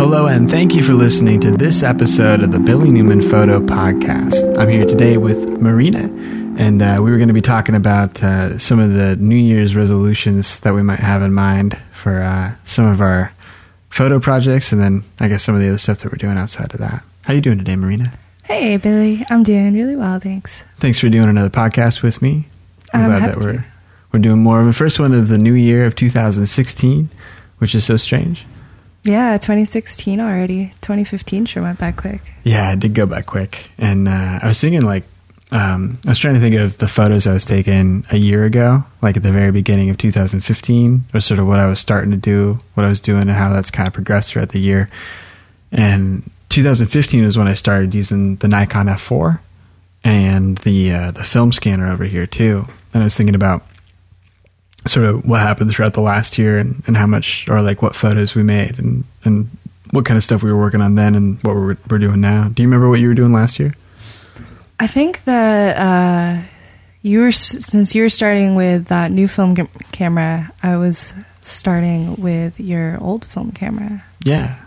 Hello, and thank you for listening to this episode of the Billy Newman Photo Podcast. I'm here today with Marina, and uh, we were going to be talking about uh, some of the New Year's resolutions that we might have in mind for uh, some of our photo projects, and then I guess some of the other stuff that we're doing outside of that. How are you doing today, Marina? Hey, Billy. I'm doing really well, thanks. Thanks for doing another podcast with me. I'm, I'm glad happy that we're to. we're doing more of a first one of the new year of 2016, which is so strange. Yeah, 2016 already. 2015 sure went by quick. Yeah, it did go by quick. And uh, I was thinking, like, um, I was trying to think of the photos I was taking a year ago, like at the very beginning of 2015, or sort of what I was starting to do, what I was doing, and how that's kind of progressed throughout the year. And 2015 was when I started using the Nikon F4 and the uh, the film scanner over here too. And I was thinking about sort of what happened throughout the last year and, and how much or like what photos we made and, and what kind of stuff we were working on then and what we're, we're doing now. Do you remember what you were doing last year? I think that uh, you were since you were starting with that new film cam- camera. I was starting with your old film camera Yeah.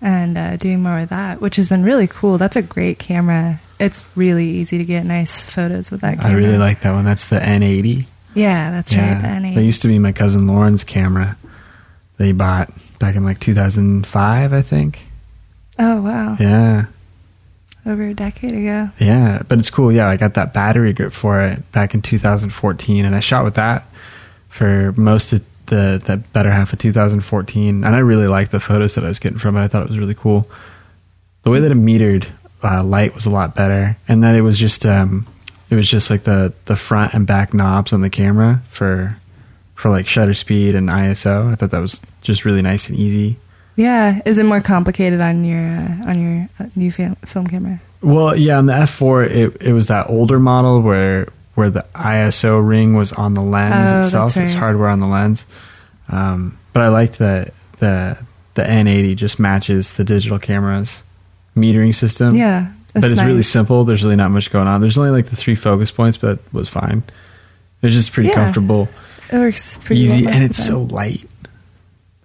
and uh, doing more with that, which has been really cool. That's a great camera. It's really easy to get nice photos with that camera. I really like that one. That's the N80. Yeah, that's right. The That used to be my cousin Lauren's camera that he bought back in like 2005, I think. oh wow, Yeah. over a decade ago. Yeah, but it's cool. Yeah, I got that battery grip for it back in 2014, and I shot with that for most of the the better half of 2014, and I really liked the photos that I was getting from it. I thought it was really cool. The way that it metered uh, light was a lot better, and then it was just um, it was just like the the front and back knobs on the camera for for like shutter speed and ISO. I thought that was just really nice and easy. Yeah, is it more complicated on your uh, on your uh, new film, film camera? Well, yeah, on the F4, it it was that older model where where the ISO ring was on the lens Oh, itself. that's It was hardware on the lens. Um, but I liked that the the N80 just matches the digital camera's metering system. Yeah, but that's it's really simple. There's really not much going on. There's only like the three focus points, but it was fine. It's just pretty Yeah. comfortable, It works pretty easy, well and it's so light.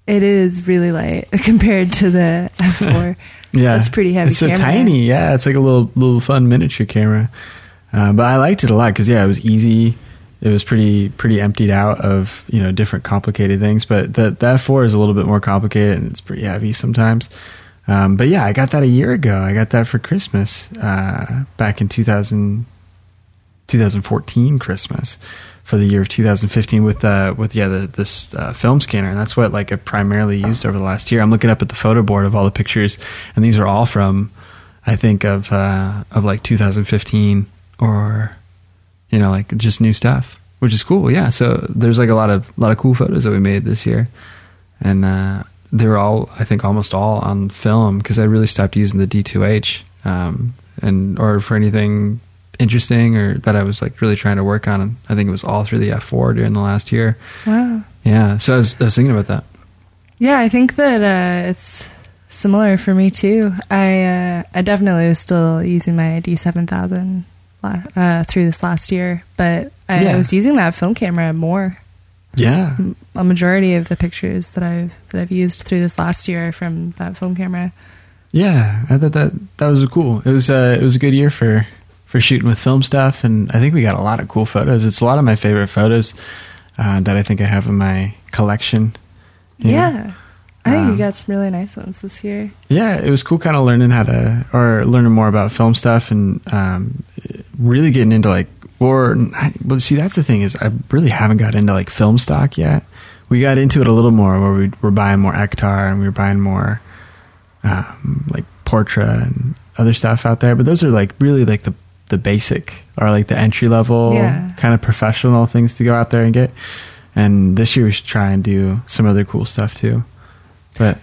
It is really light compared to the F4. Yeah, It's pretty heavy It's so camera. tiny. Yeah, it's like a little little fun miniature camera. Uh, but I liked it a lot because yeah, it was easy. It was pretty pretty emptied out of you know different complicated things. But the the F4 is a little bit more complicated and it's pretty heavy sometimes. Um, but yeah, I got that a year ago. I got that for Christmas uh, back in 2000, 2014 Christmas for the year of 2015 with uh with yeah the, this uh, film scanner and that's what like I primarily used over the last year. I'm looking up at the photo board of all the pictures and these are all from I think of uh of like 2015 or you know like just new stuff which is cool. Yeah, so there's like a lot of lot of cool photos that we made this year and they were all I think almost all on film because I really stopped using the D2H um and or for anything interesting or that I was like really trying to work on. I think it was all through the F4 during the last year. Wow. Yeah, so I was, I was thinking about that. Yeah, I think that uh, it's similar for me too. I uh, I definitely was still using my D7000 uh, through this last year, but I, Yeah. I was using that film camera more. Yeah, A majority of the pictures that I've that I've used through this last year from that film camera. yeah, I thought that that was cool. It was uh, it was a good year for for shooting with film stuff, and I think we got a lot of cool photos. It's a lot of my favorite photos uh, that I think I have in my collection. you know? Yeah. I think Um, you got some really nice ones this year. yeah, it was cool kind of learning how to, or learning more about film stuff and um, really getting into like, or, well, see, that's the thing is I really haven't got into like film stock yet. We got into it a little more where we were buying more Ektar and we were buying more um, like Portra and other stuff out there. But those are like really like the, the basic or like the entry level Yeah. kind of professional things to go out there and get. And this year we should try and do some other cool stuff too. But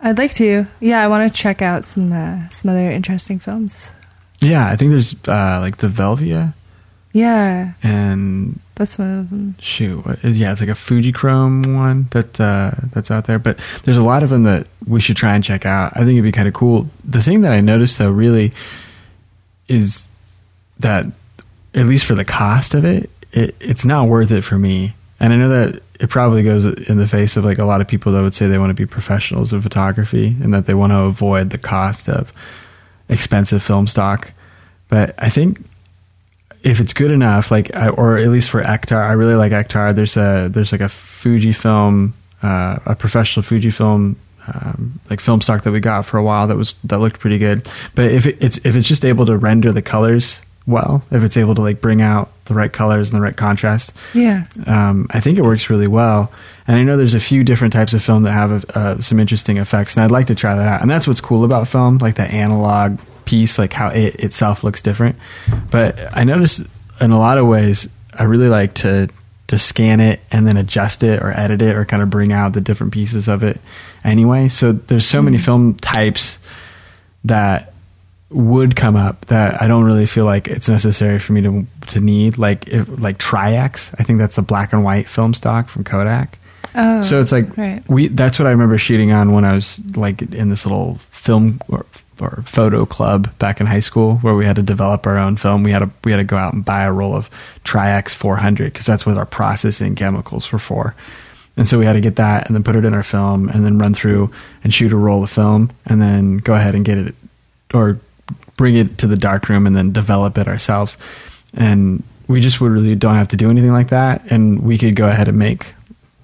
I'd like to. Yeah, I want to check out some uh, some other interesting films. Yeah, I think there's uh, like the Velvia Yeah, and that's one of them. shoot, yeah, it's like a Fujichrome one that uh, that's out there. But there's a lot of them that we should try and check out. I think it'd be kind of cool. The thing that I noticed though, really, is that at least for the cost of it, it it's not worth it for me. And I know that it probably goes in the face of like a lot of people that would say they want to be professionals in photography and that they want to avoid the cost of expensive film stock. But I think if it's good enough, like or at least for Ektar, I really like Ektar. There's a there's like a Fujifilm, uh, a professional Fujifilm um, like film stock that we got for a while that was that looked pretty good. But if it, it's if it's just able to render the colors well, if it's able to like bring out the right colors and the right contrast, yeah, um, I think it works really well. And I know there's a few different types of film that have uh, some interesting effects, and I'd like to try that out. And that's what's cool about film, like the analog piece, like how it itself looks different. But I noticed in a lot of ways, I really like to to scan it and then adjust it or edit it or kind of bring out the different pieces of it anyway. So there's so many mm. film types that would come up that I don't really feel like it's necessary for me to to need like if, like Tri-X. I think that's the black and white film stock from Kodak. Oh, so it's like right. we that's what I remember shooting on when I was like in this little film or, photo club back in high school where we had to develop our own film. We had to we had to go out and buy a roll of Tri-X 400 because that's what our processing chemicals were for. And so we had to get that and then put it in our film and then run through and shoot a roll of film and then go ahead and get it or bring it to the darkroom and then develop it ourselves. And we just would really don't have to do anything like that. And we could go ahead and make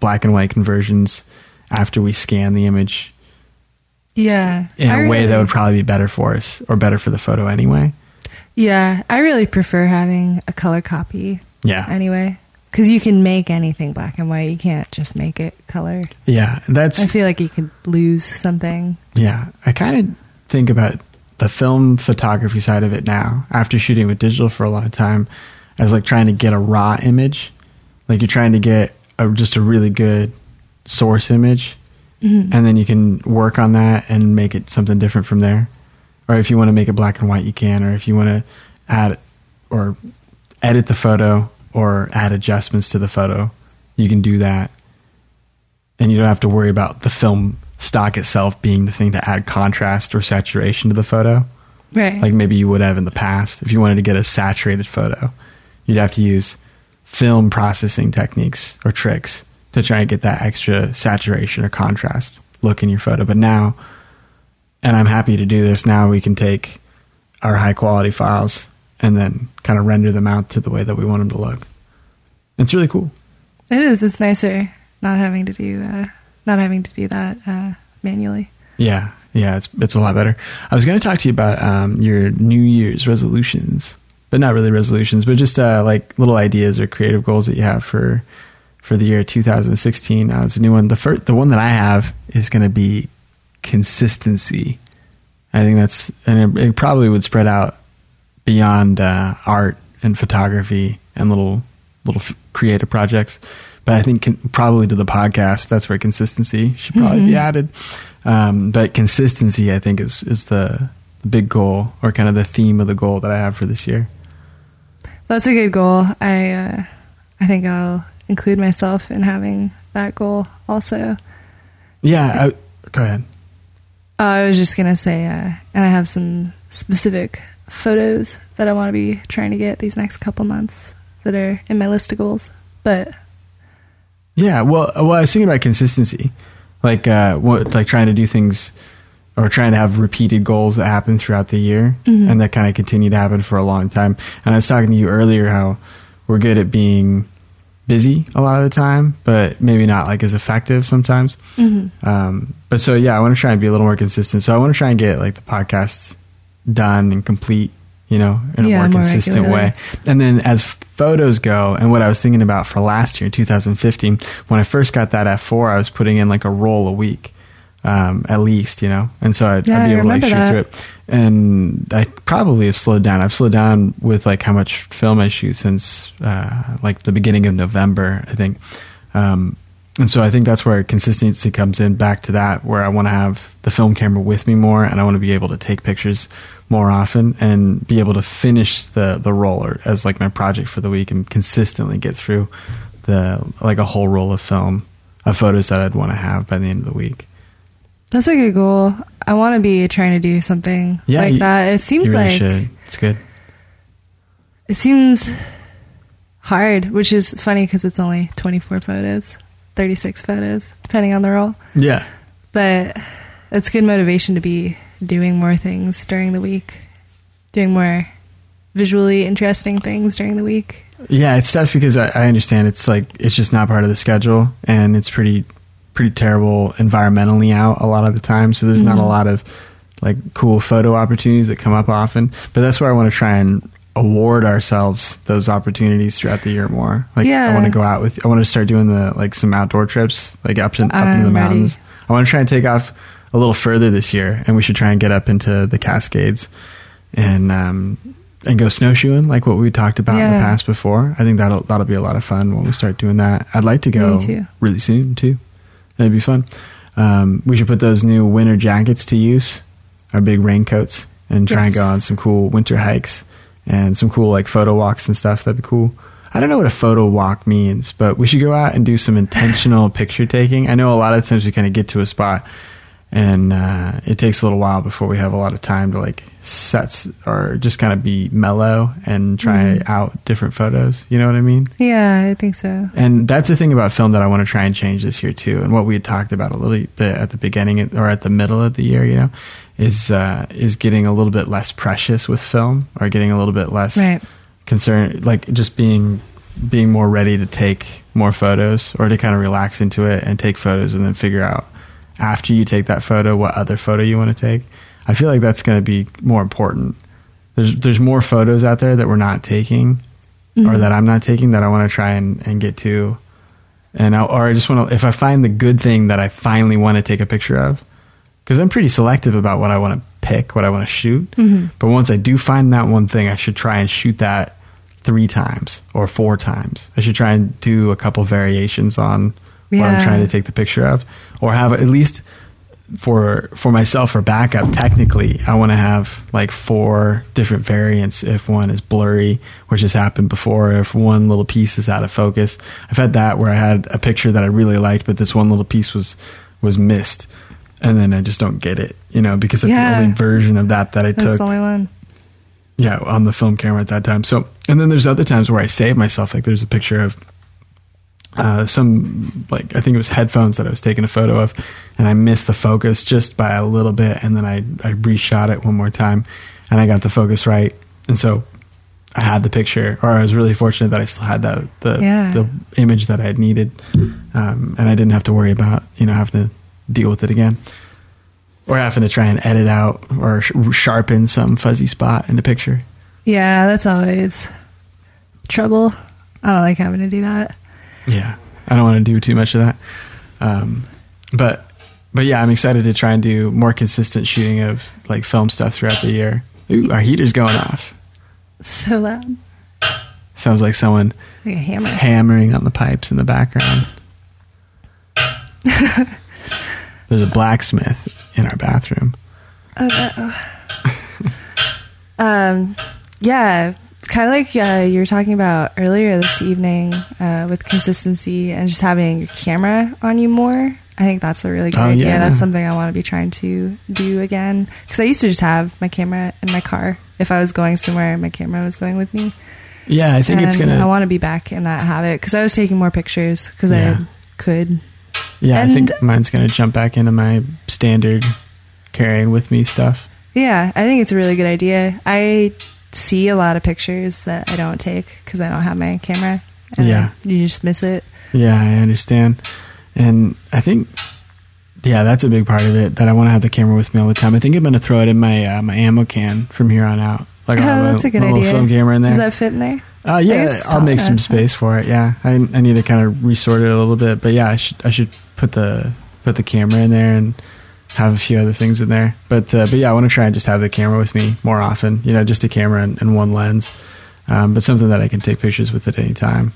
black and white conversions after we scan the image. Yeah. In I a way that would probably be better for us or better for the photo anyway. Yeah. I really prefer having a color copy. Yeah. Anyway. Because you can make anything black and white. You can't just make it color. Yeah. That's. I feel like you could lose something. Yeah. I kind of think about the film photography side of it now after shooting with digital for a long time as like trying to get a raw image. Like you're trying to get a, just a really good source image, mm-hmm. and then you can work on that and make it something different from there. Or if you want to make it black and white, you can. Or if you want to add or edit the photo or add adjustments to the photo, you can do that. And you don't have to worry about the film stock itself being the thing to add contrast or saturation to the photo. Right. Like maybe you would have in the past. If you wanted to get a saturated photo, you'd have to use film processing techniques or tricks to try and get that extra saturation or contrast look in your photo. But now, and I'm happy to do this, now we can take our high quality files and then kind of render them out to the way that we want them to look. It's really cool. It is. It's nicer not having to do uh, not having to do that uh, manually. Yeah, yeah, it's it's a lot better. I was going to talk to you about um, your New Year's resolutions but not really resolutions, but just uh, like little ideas or creative goals that you have for for the year 2016. Uh, it's a new one. The first, the one that I have is going to be consistency. I think that's and it, it probably would spread out beyond uh, art and photography and little little f- creative projects. But I think con- probably to the podcast, that's where consistency should probably mm-hmm. be added. Um, but consistency, I think, is is the, the big goal or kind of the theme of the goal that I have for this year. That's a good goal. I uh, I think I'll include myself in having that goal also. Yeah, I, go ahead. Uh, I was just gonna say, uh, and I have some specific photos that I want to be trying to get these next couple months that are in my list of goals. But yeah, well, well, I was thinking about consistency, like uh, what, like trying to do things or trying to have repeated goals that happen throughout the year mm-hmm. and that kind of continue to happen for a long time. And I was talking to you earlier how we're good at being busy a lot of the time, but maybe not like as effective sometimes. Mm-hmm. Um, but so yeah, I want to try and be a little more consistent. So I want to try and get like the podcasts done and complete, you know, in a yeah, more, more consistent regularly. way. And then as photos go, and what I was thinking about for last year, 2015, when I first got that F4, I was putting in like a roll a week um, at least, you know. And so I'd, yeah, I'd be able to like, shoot that. through it. And I probably have slowed down. I've slowed down with like how much film I shoot since uh, like the beginning of November, I think. Um, and so I think that's where consistency comes in back to that, where I want to have the film camera with me more and I want to be able to take pictures more often and be able to finish the, the roller as like my project for the week and consistently get through the, like a whole roll of film of photos that I'd want to have by the end of the week. That's a good goal. I want to be trying to do something Yeah, like you- that. It seems really like should. It's good. it seems hard, which is funny because it's only 24 photos, 36 photos, depending on the role. Yeah. But it's good motivation to be doing more things during the week, doing more visually interesting things during the week. Yeah, it's tough because I, I understand it's like it's just not part of the schedule, and it's pretty pretty terrible environmentally out a lot of the time. So there's not a Mhm. lot of like cool photo opportunities that come up often. But that's where I want to try and award ourselves those opportunities throughout the year more. Like yeah. I want to go out with I want to start doing the like some outdoor trips, like up, to, up into the I'm ready. mountains. I want to try and take off a little further this year, and we should try and get up into the Cascades and um, and go snowshoeing, like what we talked about in the past before. I think that'll that'll be a lot of fun when we start doing that. I'd like to go really soon too. That'd be fun. Um, we should put those new winter jackets to use, our big raincoats, and try and go on some cool winter hikes and some cool like photo walks and stuff. That'd be cool. I don't know what a photo walk means, but we should go out and do some intentional picture taking. I know a lot of times we kind of get to a spot and uh, it takes a little while before we have a lot of time to like sets or just kind of be mellow and try Mhm. out different photos. You know what I mean? Yeah, I think so. And that's the thing about film that I want to try and change this year too. And what we had talked about a little bit at the beginning or at the middle of the year, you know, is uh, is getting a little bit less precious with film or getting a little bit less Right. concerned, like just being being more ready to take more photos or to kind of relax into it and take photos and then figure out after you take that photo what other photo you want to take. I feel like that's going to be more important. There's there's more photos out there that we're not taking or Mhm. that I'm not taking that I want to try and, and get to. And I, or I just want to, if I find the good thing that I finally want to take a picture of, because I'm pretty selective about what I want to pick, what I want to shoot. Mhm. But once I do find that one thing, I should try and shoot that three times or four times. I should try and do a couple variations on what I'm trying to take the picture of, or have at least for for myself for backup. Technically, I want to have like four different variants. If one is blurry, which has happened before, if one little piece is out of focus, I've had that where I had a picture that I really liked, but this one little piece was was missed, and then I just don't get it, you know, because it's Yeah. the only version of that that I That's took the only one. yeah on the film camera at that time so and then there's other times where i save myself like there's a picture of uh, some like i think it was headphones that i was taking a photo of and i missed the focus just by a little bit and then i i reshot it one more time and i got the focus right and so i had the picture or i was really fortunate that i still had that the Yeah. the image that i had needed um, and i didn't have to worry about you know having to deal with it again or having to try and edit out or sh- sharpen some fuzzy spot in the picture Yeah, that's always trouble. I don't like having to do that. Yeah, I don't want to do too much of that. Um, but but yeah, I'm excited to try and do more consistent shooting of like film stuff throughout the year. Ooh, our heater's going off. So loud. Sounds like someone Like hammer. hammering on the pipes in the background. There's a blacksmith in our bathroom. Oh, no. um, yeah, kind of like uh, you were talking about earlier this evening uh, with consistency and just having your camera on you more. I think that's a really good Oh, idea. yeah. That's something I want to be trying to do again because I used to just have my camera in my car. If I was going somewhere, my camera was going with me. Yeah, I think it's gonna. I want to be back in that habit because I was taking more pictures because Yeah. I could. yeah, I think mine's gonna jump back into my standard carrying with me stuff. Yeah, I think it's a really good idea. I see a lot of pictures that I don't take because I don't have my camera. And Yeah. you just miss it. Yeah, I understand. And I think, yeah, that's a big part of it that I want to have the camera with me all the time. I think I'm going to throw it in my uh, my ammo can from here on out. Like Oh, that's a good little idea. film camera in there. Does that fit in there? uh, yeah, I'll make some space for it. Yeah, I, I need to kind of resort it a little bit, but yeah, I should I should put the put the camera in there and have a few other things in there. But uh, but yeah, I want to try and just have the camera with me more often. You know, just a camera and, and one lens, um, but something that I can take pictures with at any time.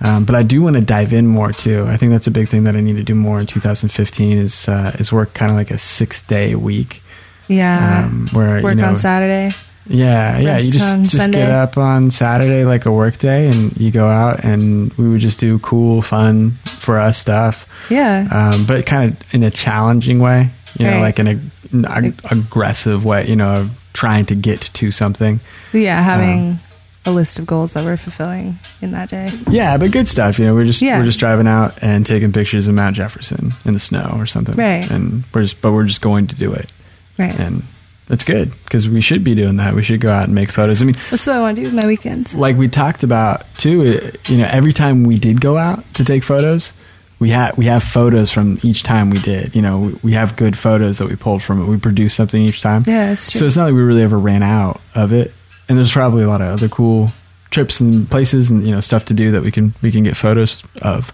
Um, but I do want to dive in more too. I think that's a big thing that I need to do more in 2015 is uh, is work kind of like a six day week. Yeah. Um, where Work you know, on Saturday. yeah, yeah. You just just Sunday. get up on Saturday like a work day, and you go out, and we would just do cool, fun for us stuff, Yeah. um, but kind of in a challenging way. You know, like in a, an ag- aggressive way. You know, trying to get to something. yeah. Uh, having a list of goals that we're fulfilling in that day. Yeah, but good stuff. You know, we're just Yeah. we're just driving out and taking pictures of Mount Jefferson in the snow or something. Right. And we're just but we're just going to do it, Right. and that's good because we should be doing that. We should go out and make photos. I mean, That's what I want to do with my weekends. like we talked about too. It, you know, every time we did go out to take photos, we had we have photos from each time we did. You know, we, we have good photos that we pulled from it. We produced something each time. Yeah, that's true. So it's not like we really ever ran out of it. And there's probably a lot of other cool trips and places and you know stuff to do that we can we can get photos of.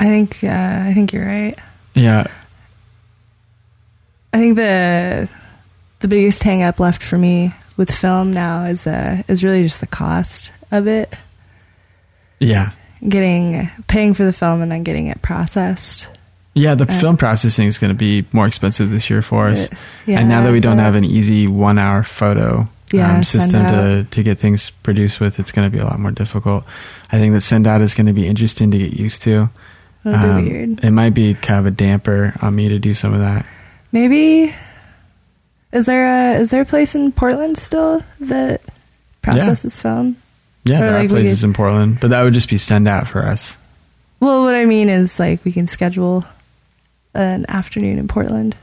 I think uh, I think you're right. Yeah, I think the the biggest hang up left for me with film now is uh, is really just the cost of it. yeah, Getting paying for the film and then getting it processed. yeah. The film processing is going to be more expensive this year for us. Yeah, and now that we don't have an easy one hour photo Yeah, um, system to, to get things produced with, it's going to be a lot more difficult. I think that send out is going to be interesting to get used to. Um, be weird. It might be kind of a damper on me to do some of that. Maybe is there a is there a place in Portland still that processes film? Yeah, there like, are places could- in Portland, but that would just be send out for us. Well, what I mean is like we can schedule an afternoon in Portland.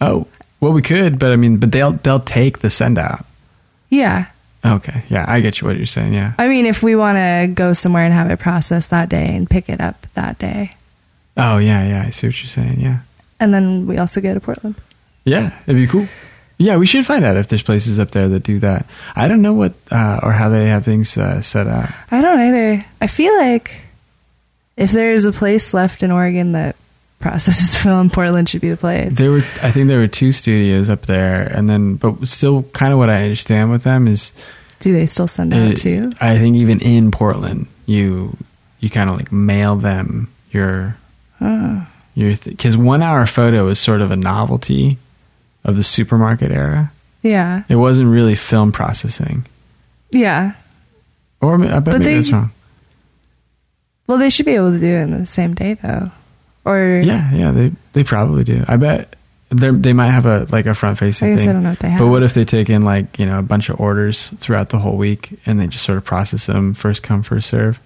Oh, well, we could, but I mean, but they'll they'll take the send out. Yeah. Okay, yeah, I get you what you're saying. Yeah. I mean, if we want to go somewhere and have it processed that day and pick it up that day, Oh yeah, yeah, I see what you're saying. Yeah, and then we also go to Portland. yeah, it'd be cool. Yeah, we should find out if there's places up there that do that. I don't know what uh, or how they have things uh, set up. I don't either. I feel like if there's a place left in Oregon that processes film, Portland should be the place. There were, I think, there were two studios up there, and then, but still, kind of what I understand with them is, Do they still send out it- too? I think even in Portland, you you kind of like mail them your Oh. your because one hour photo is sort of a novelty of the supermarket era. Yeah. It wasn't really film processing, Yeah. or I bet But maybe they- that's wrong. Well, they should be able to do it in the same day though. Or Yeah, yeah, they they probably do. I bet they they might have a like a front I facing guess thing. I don't know they have. But what if they take in like you know a bunch of orders throughout the whole week and they just sort of process them first come first serve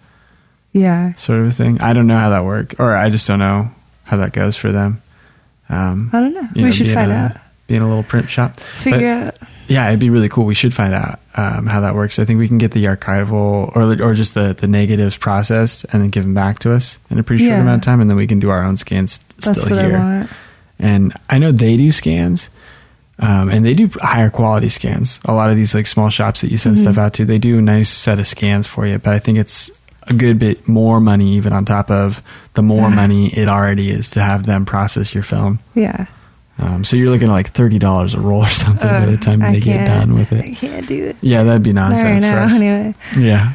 Yeah. sort of a thing? I don't know how that works, or I just don't know how that goes for them. Um, I don't know. we know, should find out. Being a little print shop, Figure out. yeah, it'd be really cool. We should find out um, how that works. I think we can get the archival or or just the the negatives processed and then give them back to us in a pretty short Yeah. amount of time, and then we can do our own scans That's still what here. I want. And I know they do scans, um, and they do higher quality scans. A lot of these like small shops that you send Mhm. stuff out to, they do a nice set of scans for you. But I think it's a good bit more money, even on top of the more money it already is to have them process your film. Yeah. Um, so you're looking at like thirty dollars a roll or something by the time I they get done with it. I can't do it. Yeah, that'd be Not right nonsense for us. anyway. Yeah,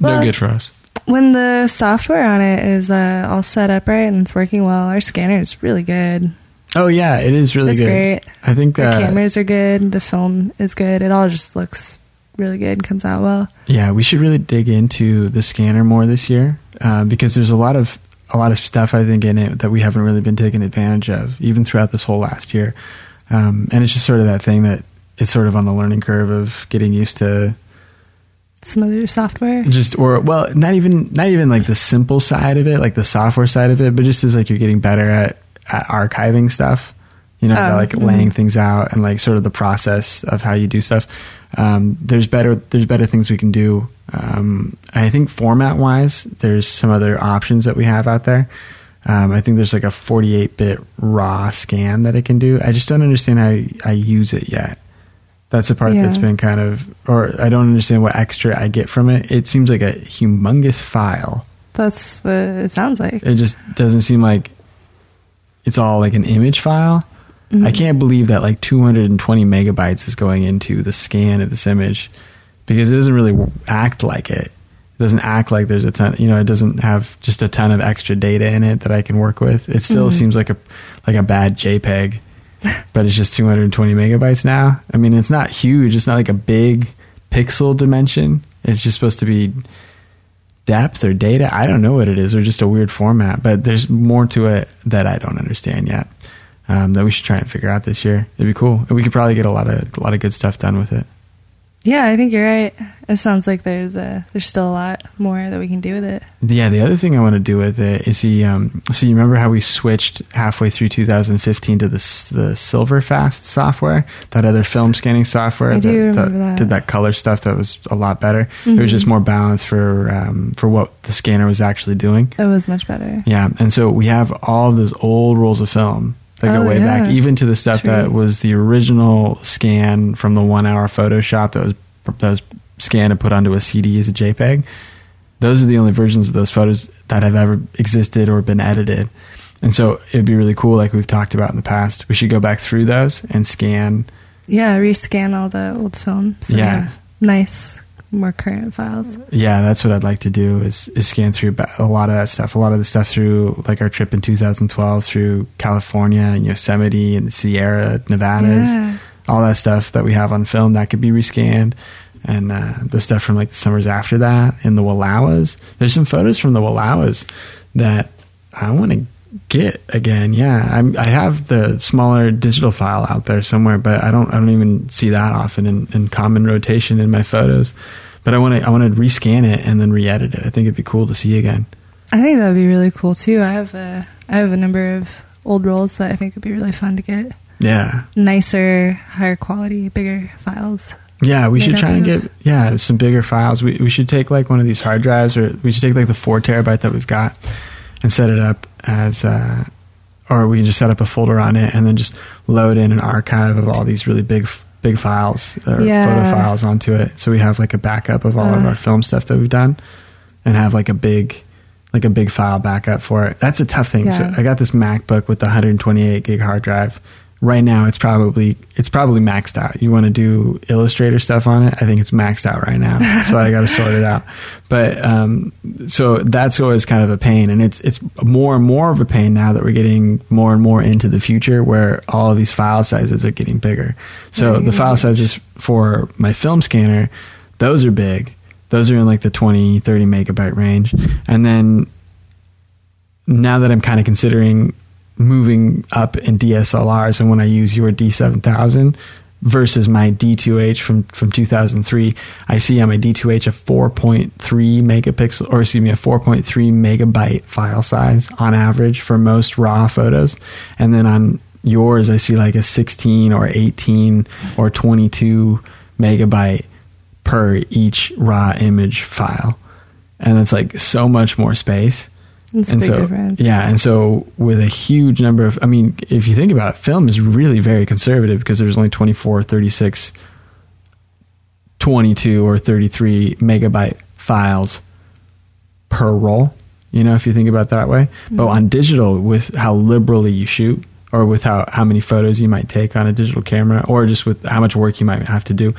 Well- no good for us. When the software on it is uh, all set up right and it's working well, our scanner is really good. Oh yeah, it is really It's good. great. I think The uh, cameras are good. The film is good. It all just looks really good and comes out well. Yeah, we should really dig into the scanner more this year uh, because there's a lot of a lot of stuff I think in it that we haven't really been taking advantage of, even throughout this whole last year. Um, and it's just sort of that thing that is sort of on the learning curve of getting used to Some other software. just or well, not even not even like the simple side of it, like the software side of it, but just as like you're getting better at, at archiving stuff. You know, Oh, like mhm. laying things out and like sort of the process of how you do stuff. Um, there's better there's better things we can do. Um, I think format wise, there's some other options that we have out there. Um, I think there's like a 48 bit raw scan that it can do. I just don't understand how I use it yet. That's the part Yeah. that's been kind of, or I don't understand what extra I get from it. It seems like a humongous file. That's what it sounds like. It just doesn't seem like it's all like an image file. Mhm. I can't believe that like 220 megabytes is going into the scan of this image because it doesn't really act like it. It doesn't act like there's a ton, you know, it doesn't have just a ton of extra data in it that I can work with. It still Mhm. seems like a like a bad JPEG, but it's just 220 megabytes now. I mean, it's not huge. It's not like a big pixel dimension. It's just supposed to be depth or data. I don't know what it is, or just a weird format. But there's more to it that I don't understand yet. Um, that we should try and figure out this year. It'd be cool, and we could probably get a lot of a lot of good stuff done with it. Yeah, I think you're right. It sounds like there's a there's still a lot more that we can do with it. Yeah, the other thing I want to do with it is the um, so you remember how we switched halfway through 2015 to the the Silverfast software, that other film scanning software I that, do remember that. did that color stuff that was a lot better. It was just more balanced for um, for what the scanner was actually doing. It was much better. Yeah, and so we have all of those old rolls of film that go Oh, way yeah. back, even to the stuff True. that was the original scan from the one hour Photoshop that was that was scanned and put onto a CD as a JPEG. Those are the only versions of those photos that have ever existed or been edited. And so it'd be really cool, like we've talked about in the past. We should go back through those and scan. Yeah, rescan all the old film. So Yeah. have nice, more current files. Yeah, that's what I'd like to do is, is scan through a lot of that stuff. A lot of the stuff through like our trip in 2012 through California and Yosemite and the Sierra Nevadas. Yeah. all that stuff that we have on film that could be rescanned and uh, the stuff from like the summers after that and the Wallowas. There's some photos from the Wallowas that I want to get again. Yeah, I'm, I have the smaller digital file out there somewhere, but I don't I don't even see that often in, in common rotation in my photos. But I want to I want to rescan it and then re-edit it. I think it'd be cool to see again. I think that would be really cool too. I have a I have a number of old rolls that I think would be really fun to get Yeah, nicer, higher quality, bigger files. Yeah, we should try and get yeah some bigger files. We we should take like one of these hard drives, or we should take like the four terabyte that we've got, and set it up as, uh, or we can just set up a folder on it and then just load in an archive of all these really big big files or Yeah. photo files onto it. So we have like a backup of all of Uh. our film stuff that we've done, and have like a big like a big file backup for it. That's a tough thing. So I got this MacBook with the 128 gig hard drive. Right now, it's probably it's probably maxed out. You want to do Illustrator stuff on it? I think it's maxed out right now. so I got to sort it out. But um, so that's always kind of a pain, and it's it's more and more of a pain now that we're getting more and more into the future, where all of these file sizes are getting bigger. So the file sizes for my film scanner, those are big. Those are in like the 20, 30 megabyte range, and then now that I'm kind of considering moving up in DSLRs and when I use your D7000 versus my D2H from, from 2003, I see on my D2H a 4.3 megapixel, or excuse me, a 4.3 megabyte file size on average for most raw photos. And then on yours, I see like a 16 or 18 or 22 megabyte per each raw image file. And it's like so much more space And so difference. yeah and so with a huge number of i mean if you think about it film is really very conservative because there's only 24 36 22 or 33 megabyte files per roll you know if you think about it that way. But on digital with how liberally you shoot or with how, how many photos you might take on a digital camera or just with how much work you might have to do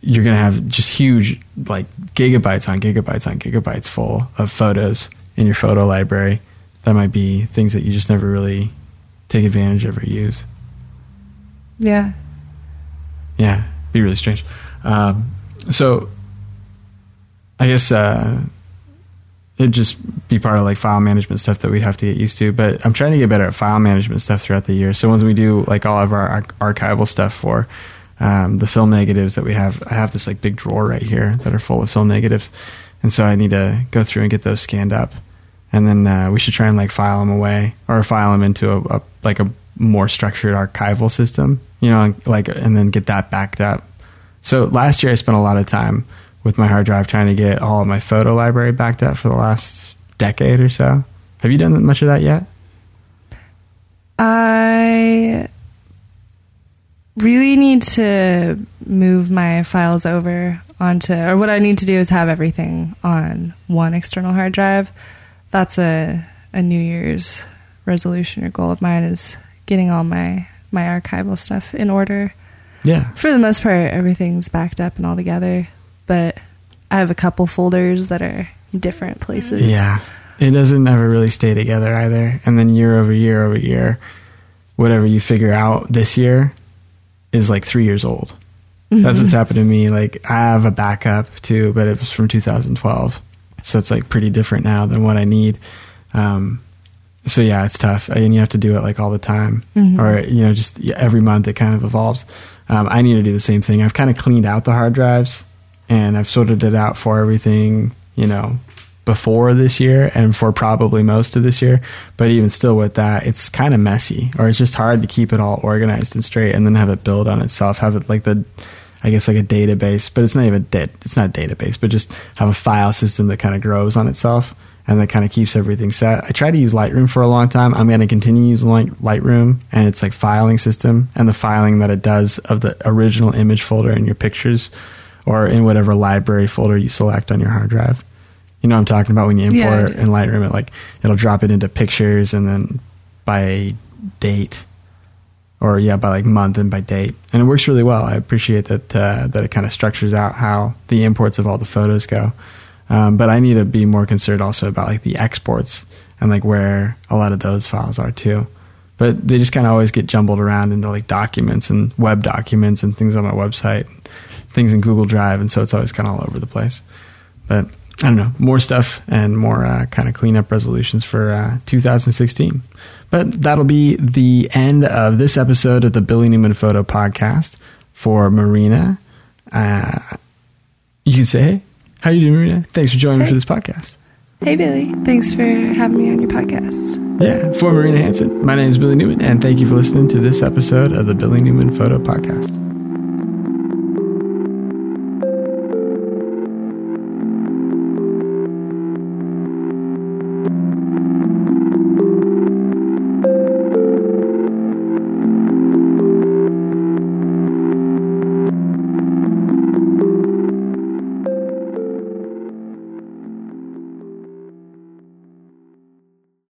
you're going to have just huge like gigabytes on gigabytes on gigabytes full of photos in your photo library that might be things that you just never really take advantage of or use. Yeah. yeah be really strange. Um, so i guess uh, it'd just be part of like file management stuff that we'd have to get used to but i'm trying to get better at file management stuff throughout the year. So once we do like all of our ar- archival stuff for um, the film negatives that we have i have this like big drawer right here that are full of film negatives. And so i need to go through and get those scanned up and then uh, we should try and like file them away or file them into a, a like a more structured archival system you know like and then get that backed up. So last year i spent a lot of time with my hard drive trying to get all of my photo library backed up for the last decade or so. Have you done much of that yet? I really need to move my files over onto, or what I need to do is have everything on one external hard drive. That's a, a New Year's resolution or goal of mine is getting all my, my archival stuff in order. yeah For the most part, everything's backed up and all together, but I have a couple folders that are different places. Yeah. It doesn't ever really stay together either. And then year over year over year, whatever you figure out this year is like three years old. That's mm-hmm. what's happened to me. Like I have a backup too, but it was from 2012. So it's like pretty different now than what I need. Um, so yeah, it's tough, and you have to do it like all the time, Mhm. or you know, just every month it kind of evolves. Um, I need to do the same thing. I've kind of cleaned out the hard drives, and I've sorted it out for everything, you know, before this year and for probably most of this year. But even still, with that, it's kind of messy, or it's just hard to keep it all organized and straight, and then have it build on itself. Have it like the I guess like a database, but it's not even da- it's not a database, but just have a file system that kind of grows on itself and that kind of keeps everything set. I tried to use Lightroom for a long time. I'm going to continue using Lightroom and it's like filing system and the filing that it does of the original image folder in your pictures or in whatever library folder you select on your hard drive. You know what I'm talking about when you import do. in Lightroom, it like it'll drop it into pictures and then by date or yeah, by like month and by date, and it works really well. I appreciate that uh, that it kind of structures out how the imports of all the photos go. Um, but I need to be more concerned also about like the exports and like where a lot of those files are too. But they just kind of always get jumbled around into like documents and web documents and things on my website, things in Google Drive, and so it's always kind of all over the place. But I don't know, more stuff and more uh, kind of cleanup resolutions for uh, 2016. But that'll be the end of this episode of the Billy Newman Photo Podcast for Marina. Uh, you can say, hey, how you doing, Marina? Thanks for joining me for this podcast. Hey, Billy. Thanks for having me on your podcast. Yeah, for Marina Hanson, my name is Billy Newman, and thank you for listening to this episode of the Billy Newman Photo Podcast.